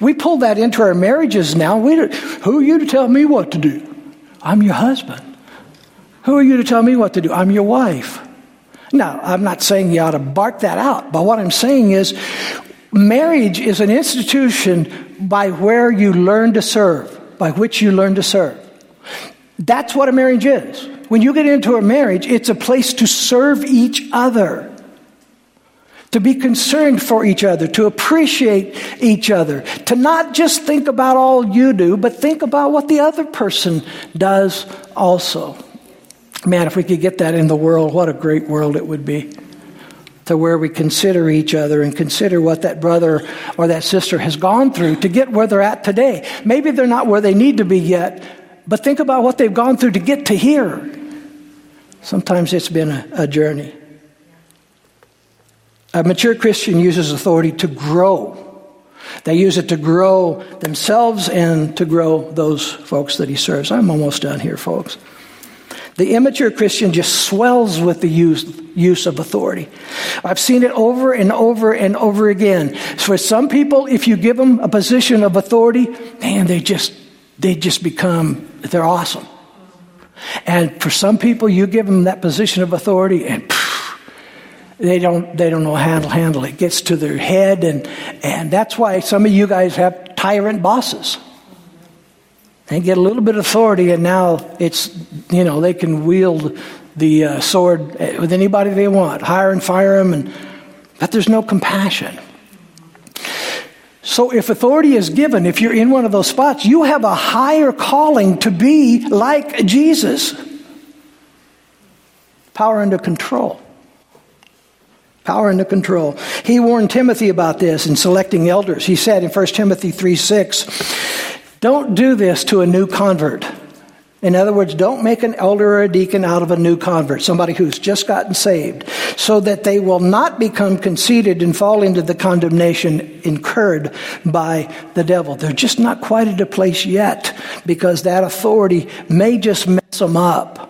We pull that into our marriages now. We, who are you to tell me what to do? I'm your husband. Who are you to tell me what to do? I'm your wife. Now, I'm not saying you ought to bark that out, but what I'm saying is marriage is an institution by where you learn to serve, by which you learn to serve. That's what a marriage is. When you get into a marriage, it's a place to serve each other, to be concerned for each other, to appreciate each other, to not just think about all you do, but think about what the other person does also. Man, if we could get that in the world, what a great world it would be. To where we consider each other and consider what that brother or that sister has gone through to get where they're at today. Maybe they're not where they need to be yet, but think about what they've gone through to get to here. Sometimes it's been a, a journey. A mature Christian uses authority to grow. They use it to grow themselves and to grow those folks that he serves. I'm almost done here, folks. The immature Christian just swells with the use, use of authority. I've seen it over and over and over again. For some people, if you give them a position of authority, man, they just they just become they're awesome. And for some people, you give them that position of authority, and phew, they don't they don't know how to handle it. it. Gets to their head, and and that's why some of you guys have tyrant bosses. They get a little bit of authority, and now it's you know they can wield the uh, sword with anybody they want, hire and fire them, and but there's no compassion. So, if authority is given, if you're in one of those spots, you have a higher calling to be like Jesus. Power under control. Power under control. He warned Timothy about this in selecting elders. He said in 1 Timothy 3 6, Don't do this to a new convert in other words, don't make an elder or a deacon out of a new convert, somebody who's just gotten saved, so that they will not become conceited and fall into the condemnation incurred by the devil. They're just not quite at a place yet because that authority may just mess them up.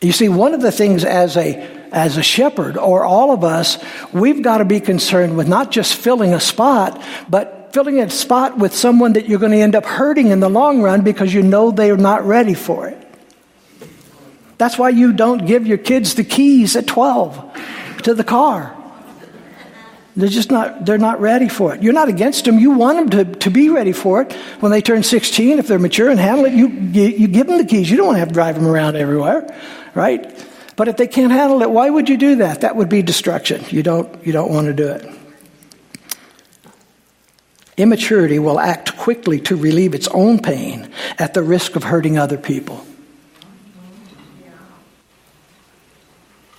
You see, one of the things as a as a shepherd or all of us, we've got to be concerned with not just filling a spot, but filling a spot with someone that you're going to end up hurting in the long run because you know they're not ready for it. That's why you don't give your kids the keys at 12 to the car. They're just not, they're not ready for it. You're not against them. You want them to, to be ready for it. When they turn 16, if they're mature and handle it, you, you give them the keys. You don't want to have to drive them around everywhere, right? But if they can't handle it, why would you do that? That would be destruction. You don't, you don't want to do it. Immaturity will act quickly to relieve its own pain at the risk of hurting other people.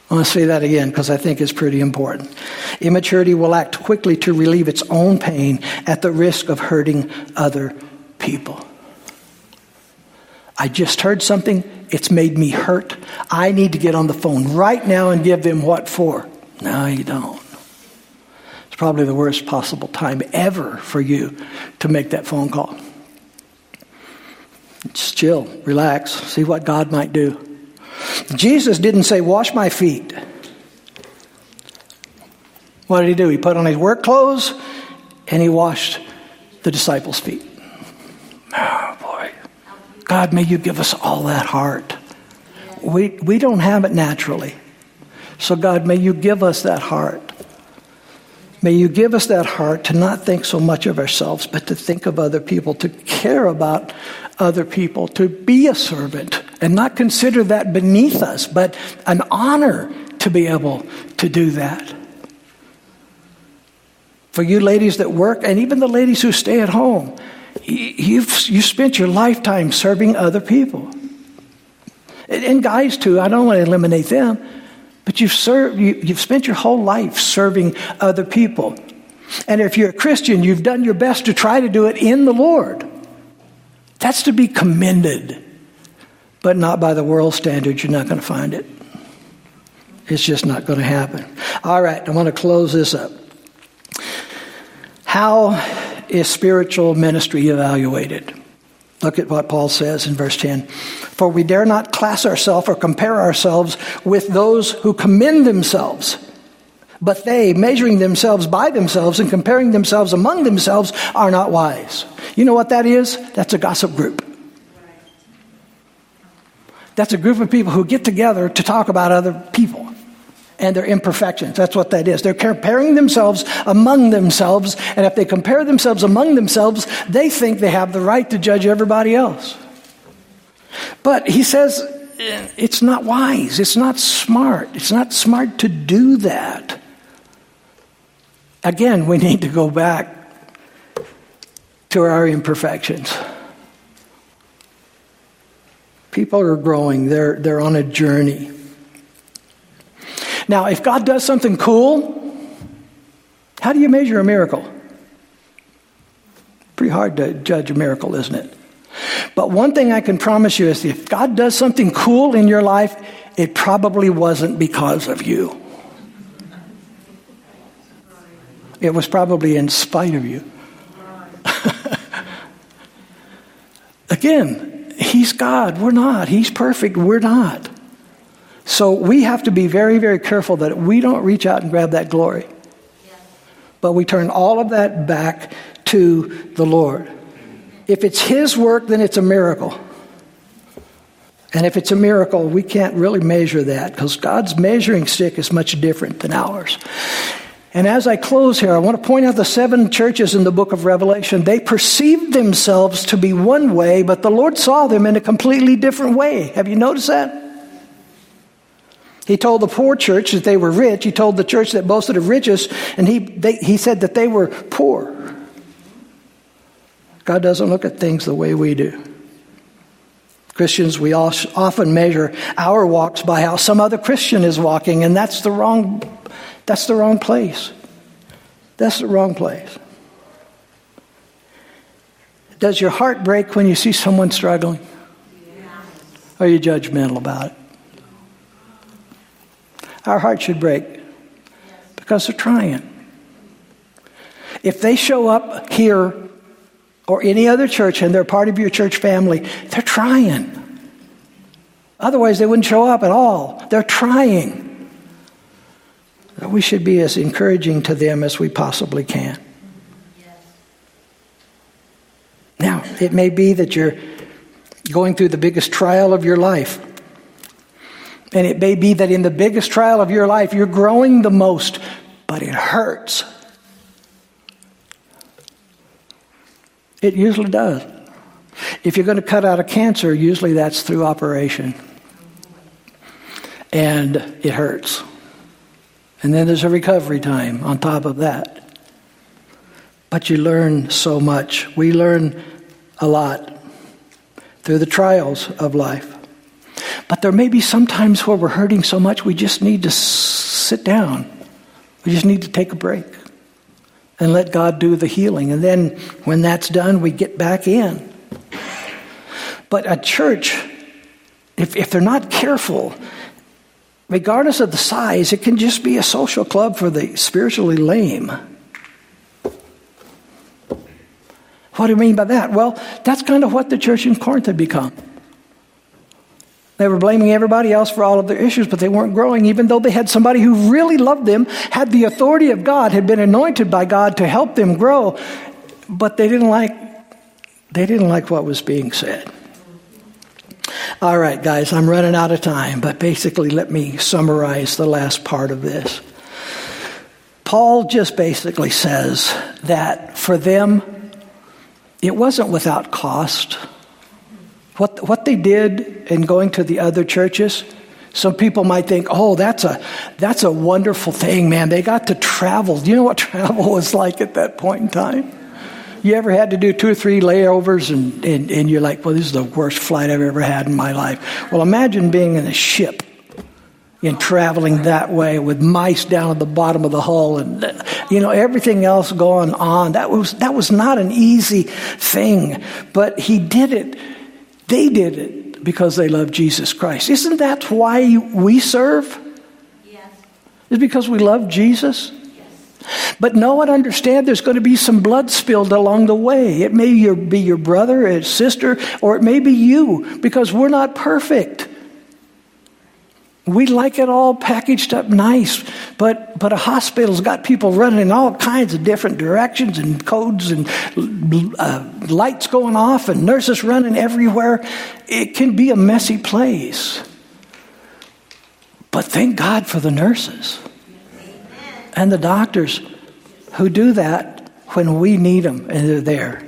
I want to say that again because I think it's pretty important. Immaturity will act quickly to relieve its own pain at the risk of hurting other people. I just heard something, it's made me hurt. I need to get on the phone right now and give them what for. No, you don't probably the worst possible time ever for you to make that phone call. Just chill, relax, see what God might do. Jesus didn't say, Wash my feet. What did he do? He put on his work clothes and he washed the disciples' feet. Oh, boy. God, may you give us all that heart. We, we don't have it naturally. So, God, may you give us that heart. May you give us that heart to not think so much of ourselves, but to think of other people, to care about other people, to be a servant, and not consider that beneath us, but an honor to be able to do that. For you ladies that work, and even the ladies who stay at home, you've you spent your lifetime serving other people. And guys, too, I don't want to eliminate them. But you've, served, you, you've spent your whole life serving other people. And if you're a Christian, you've done your best to try to do it in the Lord. That's to be commended, but not by the world standards. You're not going to find it. It's just not going to happen. All right, I want to close this up. How is spiritual ministry evaluated? Look at what Paul says in verse 10. For we dare not class ourselves or compare ourselves with those who commend themselves. But they, measuring themselves by themselves and comparing themselves among themselves, are not wise. You know what that is? That's a gossip group. That's a group of people who get together to talk about other people and their imperfections. That's what that is. They're comparing themselves among themselves, and if they compare themselves among themselves, they think they have the right to judge everybody else. But he says eh, it's not wise, it's not smart, it's not smart to do that. Again, we need to go back to our imperfections. People are growing, they're, they're on a journey. Now, if God does something cool, how do you measure a miracle? Pretty hard to judge a miracle, isn't it? But one thing I can promise you is if God does something cool in your life, it probably wasn't because of you. It was probably in spite of you. Again, He's God. We're not. He's perfect. We're not. So we have to be very, very careful that we don't reach out and grab that glory. But we turn all of that back to the Lord. If it's His work, then it's a miracle. And if it's a miracle, we can't really measure that because God's measuring stick is much different than ours. And as I close here, I want to point out the seven churches in the book of Revelation. They perceived themselves to be one way, but the Lord saw them in a completely different way. Have you noticed that? He told the poor church that they were rich. He told the church that boasted of riches, and he, they, he said that they were poor. God doesn't look at things the way we do. Christians, we often measure our walks by how some other Christian is walking, and that's the wrong that's the wrong place. That's the wrong place. Does your heart break when you see someone struggling? Are you judgmental about it? Our heart should break because they're trying. If they show up here or any other church and they're part of your church family, they're trying. Otherwise, they wouldn't show up at all. They're trying we should be as encouraging to them as we possibly can. Now, it may be that you're going through the biggest trial of your life. And it may be that in the biggest trial of your life, you're growing the most, but it hurts. It usually does. If you're going to cut out a cancer, usually that's through operation. And it hurts. And then there's a recovery time on top of that. But you learn so much. We learn a lot through the trials of life. But there may be some times where we're hurting so much we just need to sit down. We just need to take a break and let God do the healing. And then when that's done, we get back in. But a church, if, if they're not careful, regardless of the size, it can just be a social club for the spiritually lame. What do you mean by that? Well, that's kind of what the church in Corinth had become. They were blaming everybody else for all of their issues, but they weren't growing, even though they had somebody who really loved them, had the authority of God, had been anointed by God to help them grow, but they didn't like they didn't like what was being said. All right, guys, I'm running out of time, but basically, let me summarize the last part of this. Paul just basically says that for them, it wasn't without cost. What, what they did in going to the other churches, some people might think, oh, that's a, that's a wonderful thing, man. They got to travel. Do you know what travel was like at that point in time? You ever had to do two or three layovers and, and, and you're like, well, this is the worst flight I've ever had in my life? Well, imagine being in a ship and traveling that way with mice down at the bottom of the hull and you know everything else going on that was that was not an easy thing but he did it they did it because they love jesus christ. Isn't that why we serve? Yes. It's because we love jesus? But know and understand there's going to be some blood spilled along the way. It may be your brother, a sister, or it may be you because we're not perfect. We like it all packaged up nice, but, but a hospital's got people running in all kinds of different directions and codes and uh, lights going off and nurses running everywhere. It can be a messy place. But thank God for the nurses and the doctors who do that when we need them and they're there.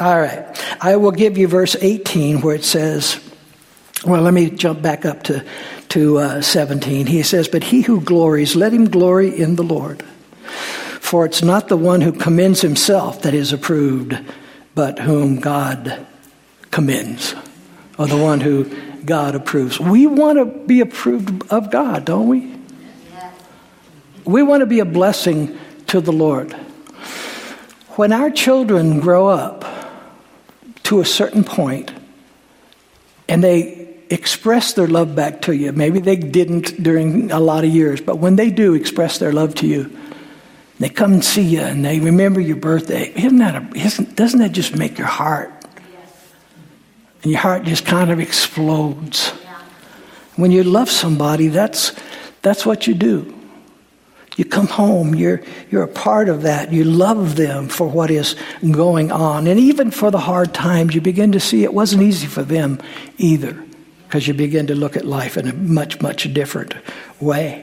All right. I will give you verse 18 where it says, well, let me jump back up to, to uh, 17. He says, But he who glories, let him glory in the Lord. For it's not the one who commends himself that is approved, but whom God commends, or the one who God approves. We want to be approved of God, don't we? We want to be a blessing to the Lord. When our children grow up to a certain point and they express their love back to you, maybe they didn't during a lot of years, but when they do express their love to you, they come and see you and they remember your birthday. Isn't that a, isn't, doesn't that just make your heart? And your heart just kind of explodes. When you love somebody, that's, that's what you do. You come home, you're, you're a part of that. You love them for what is going on. And even for the hard times, you begin to see it wasn't easy for them either, because you begin to look at life in a much, much different way.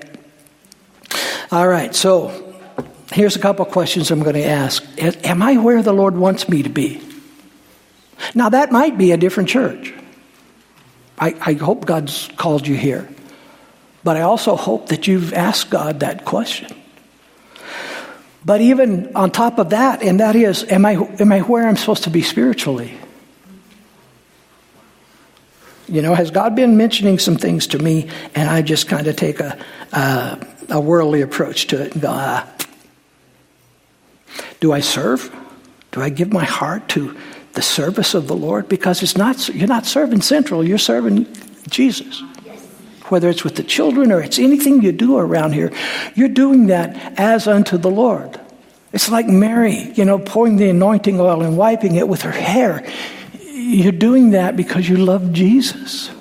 All right, so here's a couple questions I'm going to ask. Am I where the Lord wants me to be? Now, that might be a different church. I, I hope God's called you here. But I also hope that you've asked God that question. But even on top of that, and that is, am I, am I where I'm supposed to be spiritually? You know, has God been mentioning some things to me, and I just kind of take a, a, worldly approach to it and go, ah, do I serve? Do I give my heart to the service of the Lord? Because it's not, you're not serving central, you're serving Jesus. Whether it's with the children or it's anything you do around here, you're doing that as unto the Lord. It's like Mary, you know, pouring the anointing oil and wiping it with her hair. You're doing that because you love Jesus.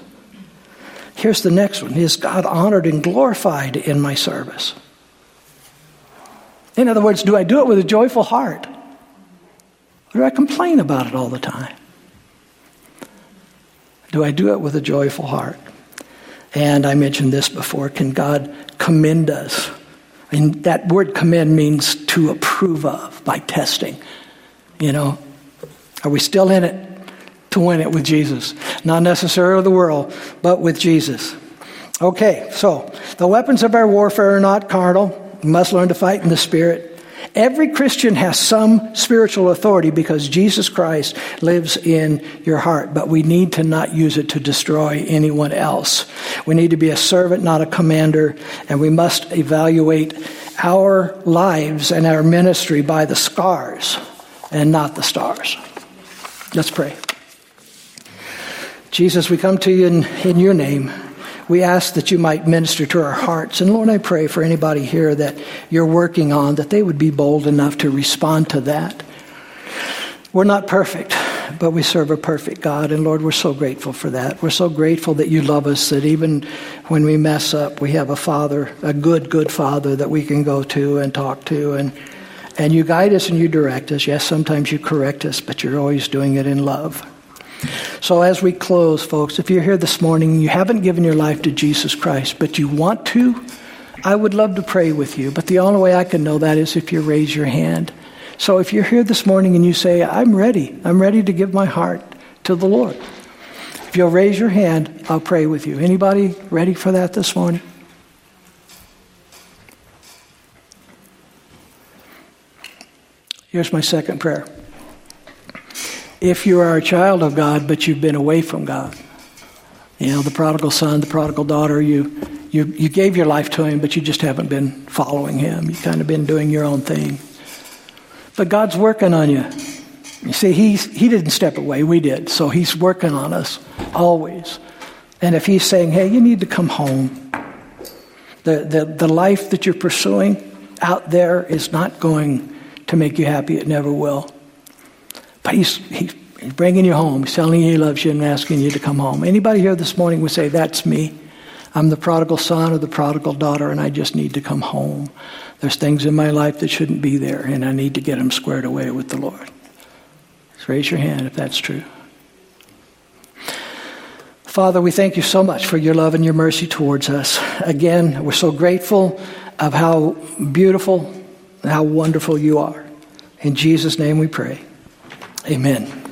Here's the next one Is God honored and glorified in my service? In other words, do I do it with a joyful heart? Or do I complain about it all the time? Do I do it with a joyful heart? And I mentioned this before can God commend us? And that word commend means to approve of by testing. You know, are we still in it to win it with Jesus? Not necessarily the world, but with Jesus. Okay, so the weapons of our warfare are not carnal we must learn to fight in the Spirit. Every Christian has some spiritual authority because Jesus Christ lives in your heart, but we need to not use it to destroy anyone else. We need to be a servant, not a commander, and we must evaluate our lives and our ministry by the scars and not the stars. Let's pray. Jesus, we come to you in, in your name we ask that you might minister to our hearts. And Lord, I pray for anybody here that you're working on, that they would be bold enough to respond to that. We're not perfect, but we serve a perfect God. And Lord, we're so grateful for that. We're so grateful that you love us, that even when we mess up, we have a Father, a good, good Father that we can go to and talk to. And, and you guide us and you direct us. Yes, sometimes you correct us, but you're always doing it in love. So, as we close, folks, if you're here this morning and you haven't given your life to Jesus Christ, but you want to, I would love to pray with you. But the only way I can know that is if you raise your hand. So, if you're here this morning and you say, I'm ready, I'm ready to give my heart to the Lord, if you'll raise your hand, I'll pray with you. Anybody ready for that this morning? Here's my second prayer if you are a child of God, but you've been away from God. You know, the prodigal son, the prodigal daughter, you, you, you gave your life to him, but you just haven't been following him. You've kind of been doing your own thing. But God's working on you. You see, he's, he didn't step away, we did. So he's working on us always. And if he's saying, hey, you need to come home, the, the, the life that you're pursuing out there is not going to make you happy, it never will. But he's, he's bringing you home. He's telling you he loves you and asking you to come home. Anybody here this morning would say, That's me. I'm the prodigal son or the prodigal daughter, and I just need to come home. There's things in my life that shouldn't be there, and I need to get them squared away with the Lord. Just raise your hand if that's true. Father, we thank you so much for your love and your mercy towards us. Again, we're so grateful of how beautiful and how wonderful you are. In Jesus' name we pray. Amen.